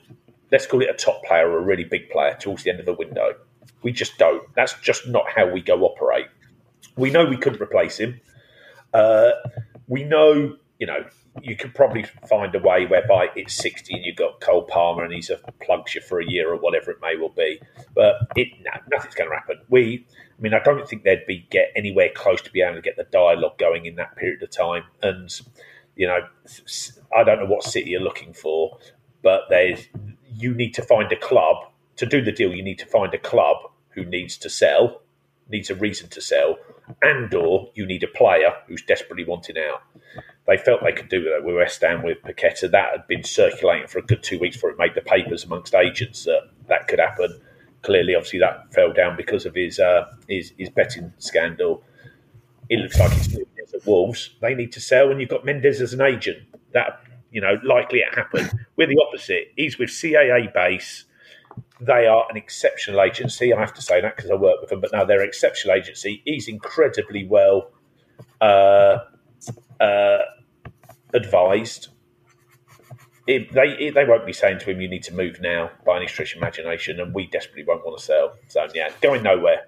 Let's call it a top player or a really big player towards the end of the window. We just don't. That's just not how we go operate. We know we couldn't replace him. Uh, we know, you know, you could probably find a way whereby it's 60 and you've got Cole Palmer and he's a plugs you for a year or whatever it may well be. But it, no, nothing's going to happen. We, I mean, I don't think they'd be get anywhere close to be able to get the dialogue going in that period of time. And, you know, I don't know what City you're looking for, but there's, you need to find a club to do the deal. You need to find a club who needs to sell, needs a reason to sell, and or you need a player who's desperately wanting out. They felt they could do that with West Ham with Paqueta. That had been circulating for a good two weeks before it made the papers amongst agents that that could happen. Clearly, obviously, that fell down because of his uh, his, his betting scandal. It looks like it's at Wolves. They need to sell, and you've got Mendes as an agent. That you know, likely it happened. We're the opposite. He's with CAA base. They are an exceptional agency. I have to say that because I work with them, but no, they're an exceptional agency. He's incredibly well uh, uh, advised. It, they it, they won't be saying to him, "You need to move now" by any stretch of imagination, and we desperately won't want to sell. So yeah, going nowhere.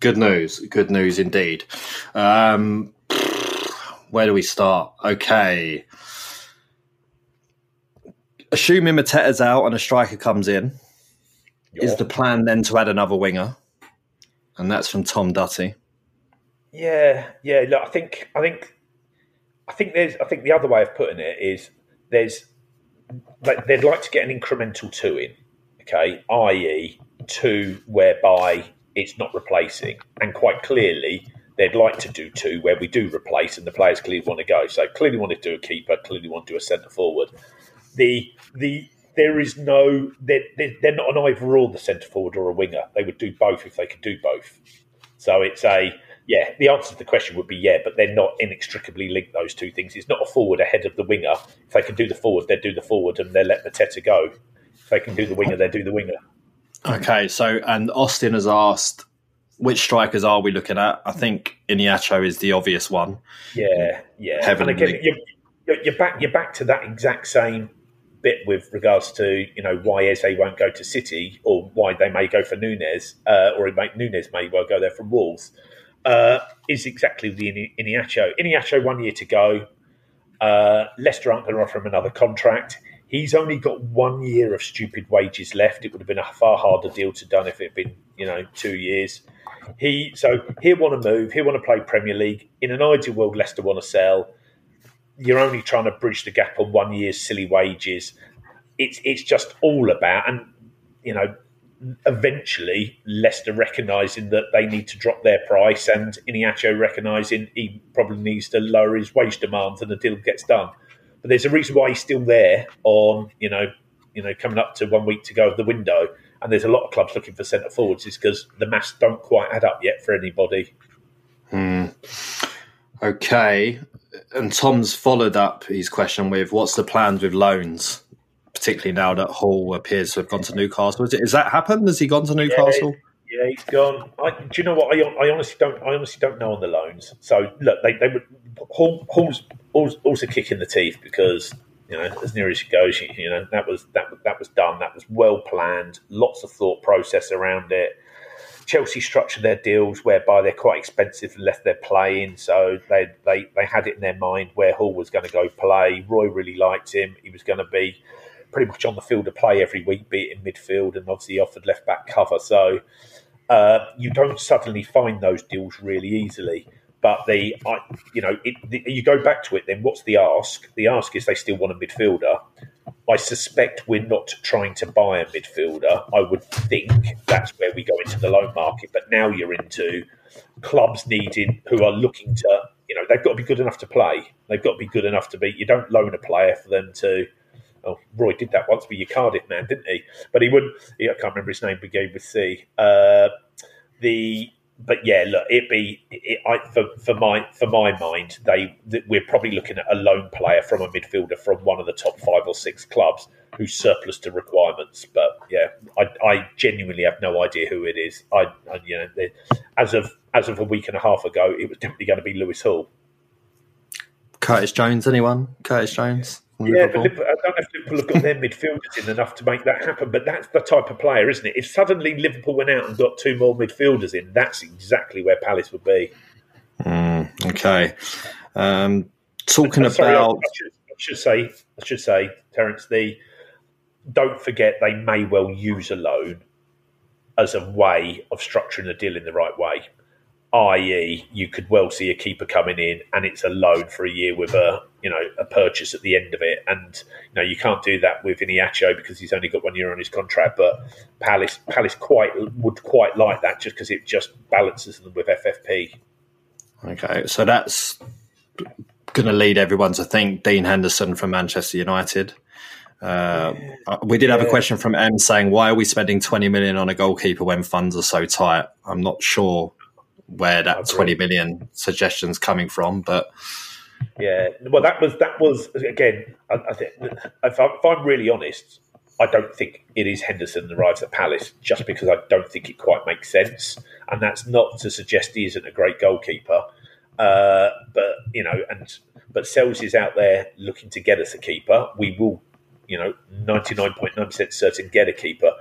Good news. Good news indeed. Um, where do we start? Okay. assuming Mateta's out and a striker comes in, is the plan then to add another winger? And that's from Tom Dutty. Yeah, yeah. Look, I think, I think, I think there's, I think the other way of putting it is there's, like, they'd like to get an incremental two in, okay, i.e., two whereby it's not replacing, and quite clearly they'd like to do two where we do replace, and the players clearly want to go. So clearly want to do a keeper, clearly want to do a centre forward. The the there is no they're, they're, not an either or the centre forward or a winger. They would do both if they could do both. So it's a yeah. The answer to the question would be yeah, but they're not inextricably linked. Those two things. It's not a forward ahead of the winger. If they can do the forward, they do the forward, and they let Mateta go. If they can do the winger, they do the winger. Okay, so and Austin has asked which strikers are we looking at? I think Iheanacho is the obvious one. Yeah, yeah. Heaven and again, you're, you're, you're back. You're back to that exact same bit with regards to you know why Eze won't go to City or why they may go for Nunes uh, or it may, Nunes may well go there from Wolves. Uh, is exactly the Ini- Iheanacho. Iheanacho one year to go. Uh, Leicester aren't going to offer him another contract. He's only got one year of stupid wages left. It would have been a far harder deal to done if it had been, you know, two years. He so he'll want to move. He'll want to play Premier League. In an ideal world, Leicester want to sell. You're only trying to bridge the gap on one year's silly wages. It's it's just all about and you know eventually Leicester recognising that they need to drop their price and Iheanacho recognising he probably needs to lower his wage demands and the deal gets done. But there's a reason why he's still there on, you know, you know, coming up to one week to go of the window. And there's a lot of clubs looking for centre forwards is because the maths don't quite add up yet for anybody. Hmm. Okay, and Tom's followed up his question with what's the plans with loans, particularly now that Hall appears to have gone to Newcastle. Is, it, has that happened? Has he gone to Newcastle? Yeah, he's gone. I, do you know what? I, I honestly don't. I honestly don't know on the loans. So look, they they would Hall, Hall's, Hall's Hall's a kick in the teeth because you know as near as it goes, you, you know that was that that was done. That was well planned. Lots of thought process around it. Chelsea structured their deals whereby they're quite expensive unless they're playing. So they, they, they had it in their mind where Hall was going to go play. Roy really liked him. He was going to be pretty much on the field to play every week, be it in midfield, and obviously offered left back cover. So uh, you don't suddenly find those deals really easily. But the, I, you know, it, the, you go back to it. Then what's the ask? The ask is they still want a midfielder. I suspect we're not trying to buy a midfielder. I would think that's where we go into the loan market. But now you're into clubs needing who are looking to, you know, they've got to be good enough to play. They've got to be good enough to be. You don't loan a player for them to. Oh, Roy did that once with your Cardiff man, didn't he? But he wouldn't. I can't remember his name. Began with C. Uh, the but yeah, look, it be it, I, for for my for my mind, they th- we're probably looking at a lone player from a midfielder from one of the top five or six clubs who's surplus to requirements. But yeah, I, I genuinely have no idea who it is. I, I you know, the- as of as of a week and a half ago, it was definitely going to be Lewis Hall. Curtis Jones, anyone? Curtis Jones? Yeah, but Liverpool, I don't know if Liverpool have got their midfielders in enough to make that happen. But that's the type of player, isn't it? If suddenly Liverpool went out and got two more midfielders in, that's exactly where Palace would be. Okay. Um, talking Sorry, I, about I, should, I should say, I should say, Terence. The don't forget they may well use a loan as a way of structuring the deal in the right way. I.e., you could well see a keeper coming in and it's a loan for a year with a you know a purchase at the end of it, and you know you can't do that with Iheanacho because he's only got one year on his contract. But Palace Palace quite would quite like that just because it just balances them with FFP. Okay, so that's going to lead everyone to think Dean Henderson from Manchester United. Uh, we did have a question from M saying, "Why are we spending 20 million on a goalkeeper when funds are so tight?" I'm not sure where that. 20 million suggestion's coming from, but Yeah, well, that was that was again. I, I think if, I, if I'm really honest, I don't think it is Henderson that arrives at Palace just because I don't think it quite makes sense, and that's not to suggest he isn't a great goalkeeper. Uh, but you know, and but Sells is out there looking to get us a keeper. We will, you know, ninety nine point nine percent certain get a keeper.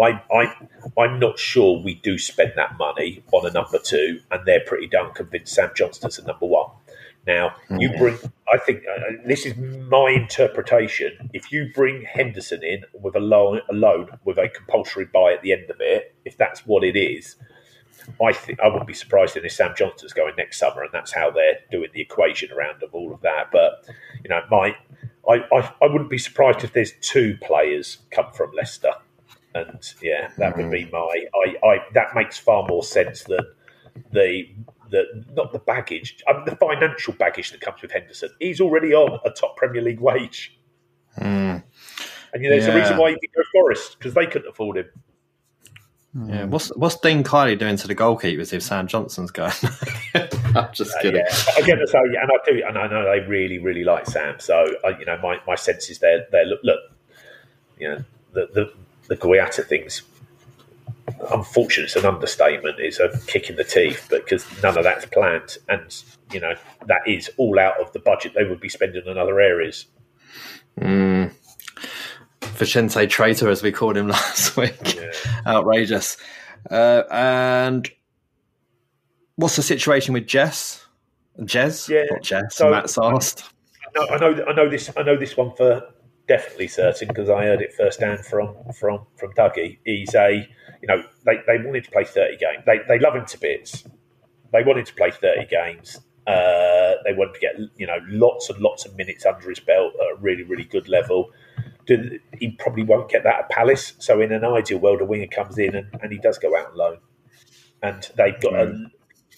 I, I, I'm not sure we do spend that money on a number two, and they're pretty darn convinced Sam Johnstone's a number one Now, you bring, I think, uh, this is my interpretation. If you bring Henderson in with a loan, a loan with a compulsory buy at the end of it, if that's what it is, I think I wouldn't be surprised if Sam Johnstone's going next summer, and that's how they're doing the equation around of all of that. But you know, my I, I, I wouldn't be surprised if there's two players come from Leicester, and yeah, that would be mm. my I, I that makes far more sense than the the not the baggage, I mean, the financial baggage that comes with Henderson. He's already on a top Premier League wage, mm. and you know, there's a reason why he didn't go Forest because they couldn't afford him. Mm. Yeah, what's what's Dean Kiely doing to the goalkeepers if Sam Johnstone's going? I'm just Uh, kidding. yeah, again, so yeah, and I do, and I know they really, really like Sam. So, I, you know, my, my sense is there. There, look, look, you know, the the the Guaita things. Unfortunate, it's an understatement. It's a kick in the teeth, but because none of that's planned, and you know that is all out of the budget they would be spending in other areas. Vicente Traitor, as we called him last week. Outrageous. Uh, and what's the situation with Jess? Jez? Yeah, Not Jess. so- Matt's asked. No, I know, I know this. I know this one for definitely certain because I heard it firsthand from from from Dougie. He's a, you know, they, they wanted to play thirty games. They they love him to bits. They wanted to play thirty games. Uh, they wanted to get you know lots and lots of minutes under his belt at a really really good level. He probably won't get that at Palace. So in an ideal world, a winger comes in and, and he does go out on loan, and they've got a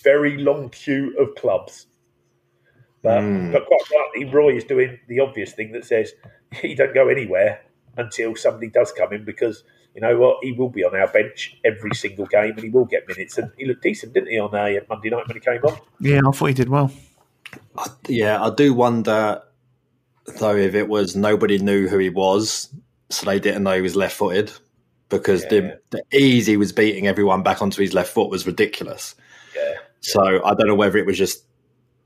very long queue of clubs. But, but quite rightly, Roy is doing the obvious thing that says he don't go anywhere until somebody does come in because you know what he will be on our bench every single game and he will get minutes and he looked decent, didn't he, on a Monday night when he came on? Yeah, I thought he did well. Yeah, I do wonder, though, if it was nobody knew who he was, so they didn't know he was left footed. Because the, the ease he was beating everyone back onto his left foot was ridiculous. Yeah, So I don't know whether it was just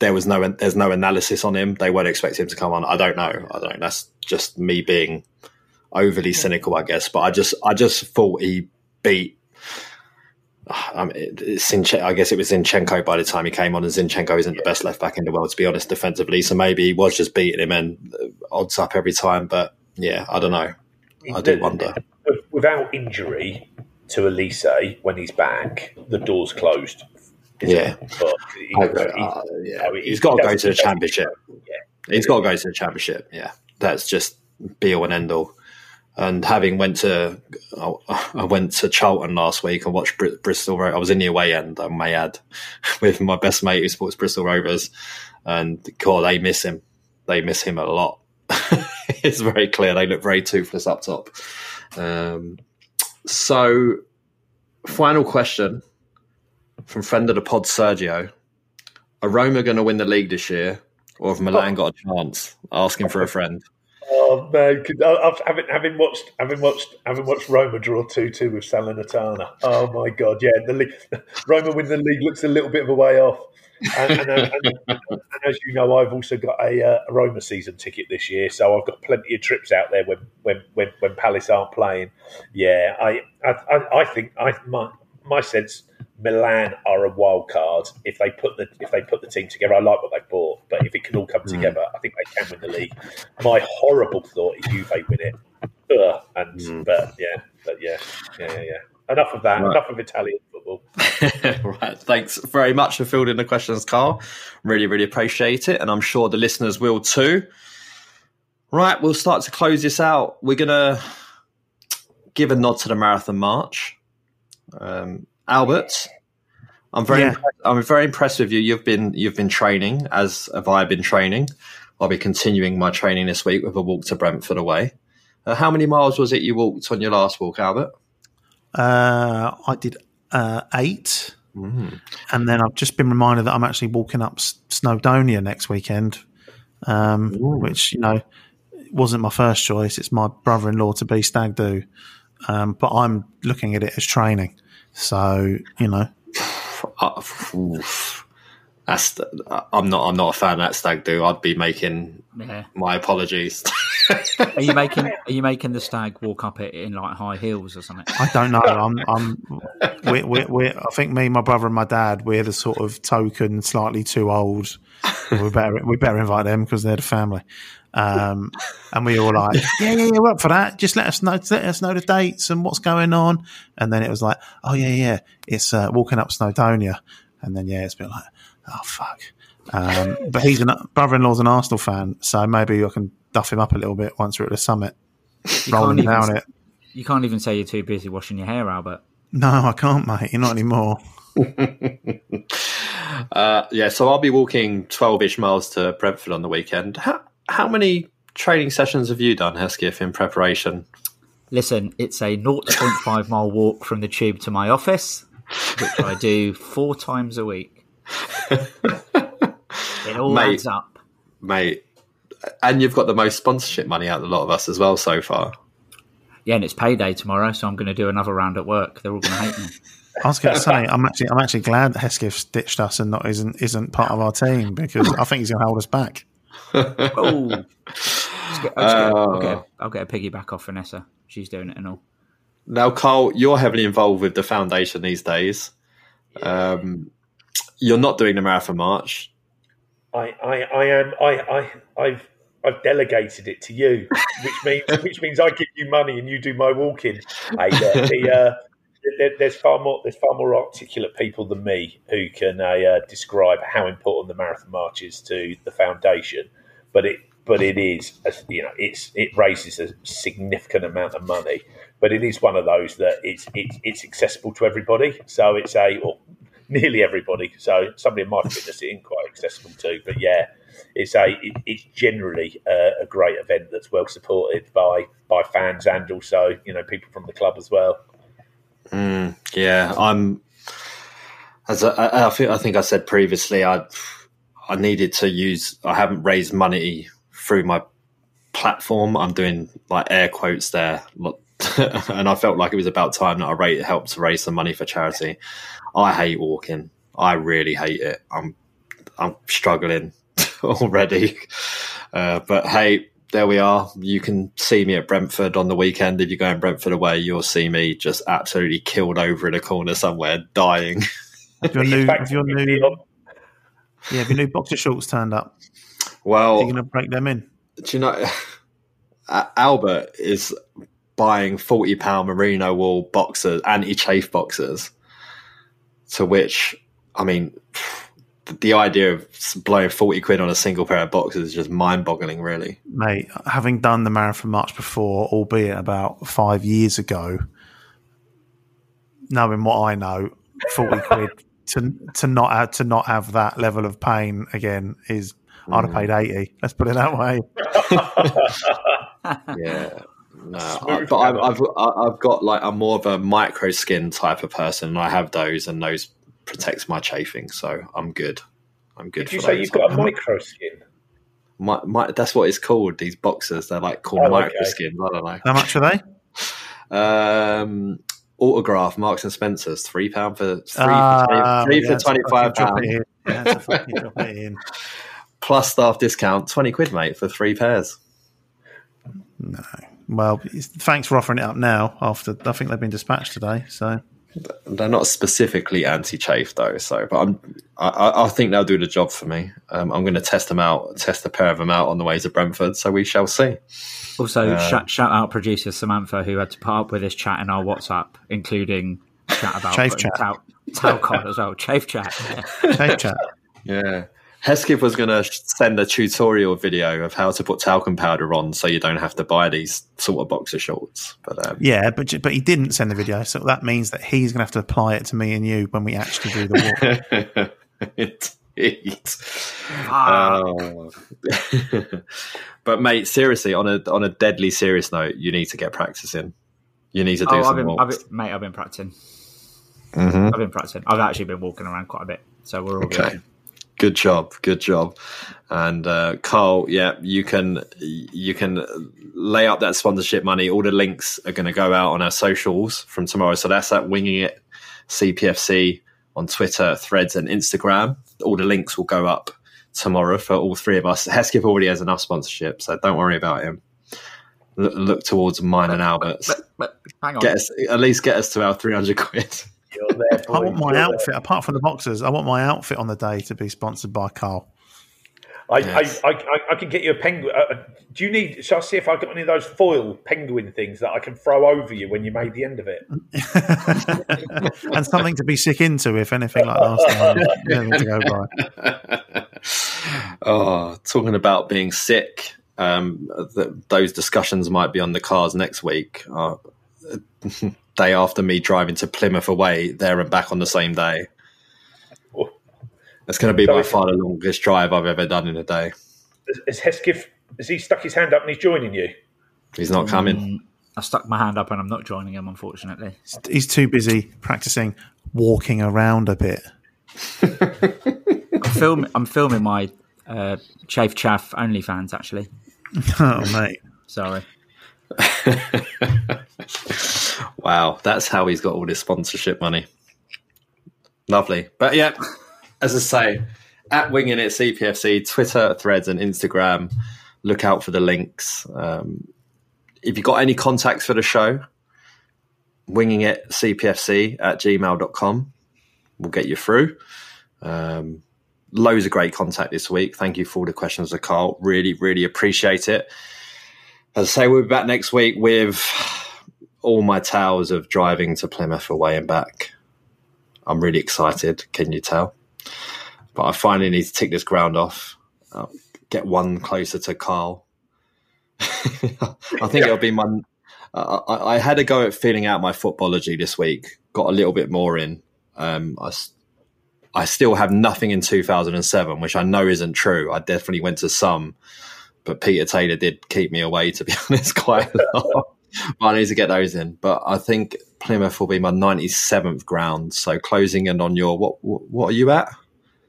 there was no there's no analysis on him. They weren't expecting him to come on. I don't know. I don't. That's just me being overly cynical, I guess. But I just I just thought he beat. I, mean, it- it's Zinche- I guess it was Zinchenko by the time he came on, and Zinchenko isn't the best left back in the world, to be honest, defensively. So maybe he was just beating him and uh, odds up every time. But yeah, I don't know. I do wonder. Without injury to Olise when he's back, the door's closed. Yeah. But he- I- he- uh, yeah. I mean, He's got to go to the championship. Yeah. He's got to go to the championship. Yeah, that's just be all and end all. And having went to, I went to Charlton last week and watched Br- Bristol. Ro- I was in the away end, I may add, with my best mate who supports Bristol Rovers, and God, they miss him. They miss him a lot. it's very clear. They look very toothless up top. Um, so, final question from friend of the pod, Sergio. Are Roma going to win the league this year, or have Milan got a chance? Asking for a friend. Oh man, I've, having having watched having watched having watched Roma draw two two with Salernitana. Oh my god, yeah, the league, Roma win the league looks a little bit of a way off. And, and, and, and, as you know, I've also got a, uh, a Roma season ticket this year, so I've got plenty of trips out there when when when, when Palace aren't playing. Yeah, I, I, I think I my my sense. Milan are a wild card if they put the if they put the team together. I like what they bought, but if it can all come together, I think they can win the league. My horrible thought is Juve win it. Ugh, and but yeah, but yeah, yeah, yeah. yeah. Enough of that. Right. Enough of Italian football. right. Thanks very much for fielding the questions, Carl. Really, really appreciate it. And I'm sure the listeners will too. Right. We'll start to close this out. We're going to give a nod to the Marathon March. Um, Albert, I'm very, Yeah. impressed, I'm very impressed with you. You've been, you've been training as have I been training. I'll be continuing my training this week with a walk to Brentford away. Uh, how many miles was it you walked on your last walk, Albert? Uh, I did uh, eight, and then I've just been reminded that I'm actually walking up S- Snowdonia next weekend, um, which you know wasn't my first choice. It's my brother-in-law to be stag do, um, but I'm looking at it as training. So you know, Uh. That's I'm not I'm not a fan of that stag do. I'd be making Yeah. my apologies. Are you making Are you making the stag walk up it in like high heels or something? I don't know. I'm. I'm. We're, we're, we're, I think me, my brother, and my dad. We're the sort of token, slightly too old. We better. We better invite them because they're the family. Um, and we all like, yeah, yeah, yeah, we're up for that. Just let us know. Let us know the dates and what's going on. And then it was like, oh yeah, yeah, it's uh, walking up Snowdonia. And then yeah, it's been like, oh fuck. Um, but he's an brother-in-law's an Arsenal fan, so maybe I can duff him up a little bit once we're at the summit, You rolling down it. you can't even say you're too busy washing your hair, Albert. No, I can't, mate. You're not anymore. Uh, yeah, so I'll be walking 12 ish miles to Brentford on the weekend. How, how many training sessions have you done, Hesketh, in preparation? Listen, it's a 0.5 mile walk from the tube to my office, which I do four times a week. it all Mate. adds up. Mate, and you've got the most sponsorship money out of a lot of us as well so far. Yeah, and it's payday tomorrow, so I'm going to do another round at work. They're all going to hate me. I was going to say, I'm actually, I'm actually glad that Hesketh's ditched us and not isn't isn't part of our team because I think he's going to hold us back. Oh, Just get- I'll, get, I'll, get a, I'll get a piggyback off Vanessa. She's doing it and all. Now, Carl, you're heavily involved with the foundation these days. Um, you're not doing the marathon march. I, I, I am. I, I, I've, I've delegated it to you, which means, which means I give you money and you do my walking. Hey, look, the, uh, there, there's far more, there's far more articulate people than me who can uh, uh, describe how important the marathon march is to the foundation. But it, but it is, you know, it's it raises a significant amount of money. But it is one of those that it's it's, it's accessible to everybody. So it's a or nearly everybody. So somebody in my fitness isn't quite accessible to. But yeah, it's a it, it's generally a, a great event that's well supported by by fans and also you know people from the club as well. Yeah, I'm. As I, I, think, I think I said previously, I I needed to use. I haven't raised money through my platform. I'm doing like air quotes there, and I felt like it was about time that I rate, helped to raise some money for charity. I hate walking. I really hate it. I'm I'm struggling already. Uh, but hey, there we are. You can see me at Brentford on the weekend. If you're going Brentford away, you'll see me just absolutely killed over in a corner somewhere, dying. Have your new, Back have your new, New yeah, have your new boxer shorts turned up? well, Are you going to break them in? do you know Albert is buying forty pound merino wool boxers, anti chafe boxers. To which, I mean, the idea of blowing forty quid on a single pair of boxers is just mind boggling. Really, Mate, having done the marathon march before, albeit about five years ago, knowing what I know, forty quid to to not have to not have that level of pain again is I'd have paid mm. eighty. Let's put it that way. yeah. No, I, but I've. I've I've got like I'm more of a micro skin type of person, and I have those, and those protects my chafing, so I'm good. I'm good. Did you say you've got a micro skin? My, my, that's what it's called. These boxers, they're like called Oh, okay. micro skins. I don't know. How much are they? Um, autograph Marks and Spencers, three pound for three, Ah, for, 20, three yeah, for twenty five fucking drop pound it in. Yeah, it's a fucking drop it in. plus staff discount, twenty quid, mate, for three pairs. No, well, thanks for offering it up now. After I think they've been dispatched today, so They're not specifically anti chafe though, so but I'm I, I I think they'll do the job for me. Um, I'm going to test them out, test a pair of them out on the way to Brentford, so we shall see. Also, shout, shout out producer Samantha, who had to put up with this chat in our WhatsApp, including chat about Chafe chat. Tal- Talcon as well. Chafe chat. Yeah. safe chat. Yeah. Hesketh was going to send a tutorial video of how to put talcum powder on so you don't have to buy these sort of boxer shorts. But um, Yeah, but but he didn't send the video, so that means that he's going to have to apply it to me and you when we actually do the walk. Indeed. Oh. but mate, seriously, on a on a deadly serious note, you need to get practicing. You need to do oh, I've some been, I've been, mate, I've been practicing. Mhm. I've been practicing. I've actually been walking around quite a bit, so we're all Okay. good. Good job, good job. And uh, Carl, yeah, you can you can lay up that sponsorship money. All the links are going to go out on our socials from tomorrow. So that's at winging it CPFC on Twitter, Threads, and Instagram. All the links will go up tomorrow for all three of us. Hesketh already has enough sponsorship, so don't worry about him. Look, look towards mine and Albert's. Hang on. Get us at least get us to our three hundred quid. You're there, I want my you're outfit, apart from the boxers, I want my outfit on the day to be sponsored by Carl. I, Yes. I, I, I can get you a penguin. Uh, uh, do you need? Shall I see if I've got any of those foil penguin things that I can throw over you when you made the end of it? and something to be sick into, if anything like last time. Anything to go by. oh, talking about being sick. Um, th- those discussions might be on the cars next week. Uh, day after me driving to Plymouth away, there and back on the same day. That's going to be by far the longest drive I've ever done in a day. Is Hesketh? Has he stuck his hand up and he's joining you? He's not coming. Mm, I stuck my hand up and I'm not joining him, unfortunately. He's too busy practicing walking around a bit. I'm, film, I'm filming my uh, Chafe Chaff OnlyFans, actually. Oh, mate. Sorry. Wow, that's how he's got all this sponsorship money. Lovely. But yeah, as I say, at Winging It CPFC, Twitter, Threads, and Instagram. Look out for the links. Um, if you've got any contacts for the show, winging it cpfc at gmail.com will get you through. Um, loads of great contact this week. Thank you for all the questions, Carl. Really, really appreciate it. As I say, we'll be back next week with all my tales of driving to Plymouth away and back. I'm really excited, can you tell? But I finally need to tick this ground off, uh, get one closer to Carl. I think it'll be my. Uh, I, I had a go at feeling out my Futbology this week. Got a little bit more in. Um, I, I still have nothing in 2007, which I know isn't true. I definitely went to some, but Peter Taylor did keep me away, to be honest, quite a lot. but I need to get those in. But I think Plymouth will be my 97th ground. So closing in on your what? What, are you at?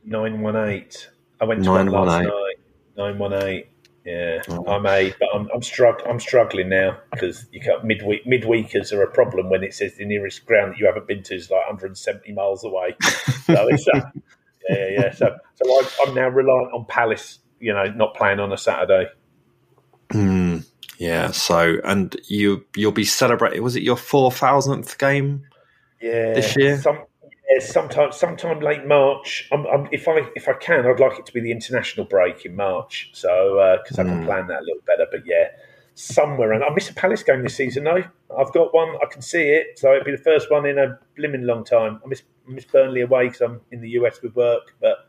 Nine one eight. I went to 918. night. Nine one eight. Yeah, Oh. I'm a, but I'm I'm, strugg- I'm struggling now because you can't midweek midweekers are a problem when it says the nearest ground that you haven't been to is like 170 miles away. So it's uh, yeah, yeah, yeah. So so I'm, I'm now reliant on Palace. You know, not playing on a Saturday. Hmm. yeah. So and you you'll be celebrating. Was it your four thousandth game? Yeah, This year? Some, yeah, sometime, sometime late March. I'm, I'm, if I if I can, I'd like it to be the international break in March, so because I can Mm. plan that a little better. But yeah, somewhere. And I miss a Palace game this season. though. I've got one. I can see it, so it'll be the first one in a blimmin' long time. I miss I miss Burnley away because I'm in the US with work. But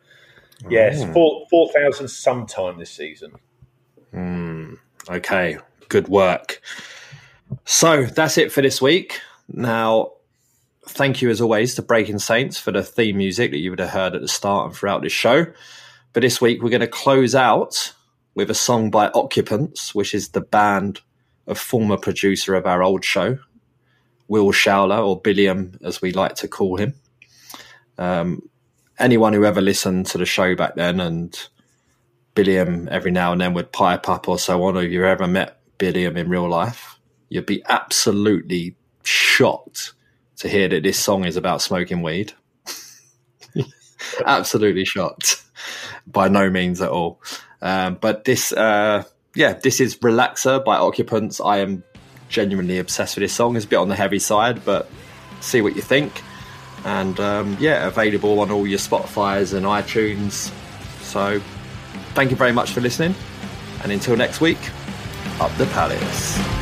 yes, Mm. four four thousand sometime this season. Hmm. Okay. Good work. So that's it for this week. Now, thank you as always to Breaking Saints for the theme music that you would have heard at the start and throughout this show. But this week we're going to close out with a song by Occupants, which is the band of former producer of our old show, Will Showler, or Billiam as we like to call him. Um, anyone who ever listened to the show back then and Billiam every now and then would pipe up or so on, or if you ever met Billiam in real life, you'd be absolutely shocked to hear that this song is about smoking weed. absolutely shocked. By no means at all. Um, but this, uh, yeah, this is Relaxer by Occupants. I am genuinely obsessed with this song. It's a bit on the heavy side, but see what you think. And um, yeah, available on all your Spotify's and iTunes. So thank you very much for listening. And until next week, up the palace.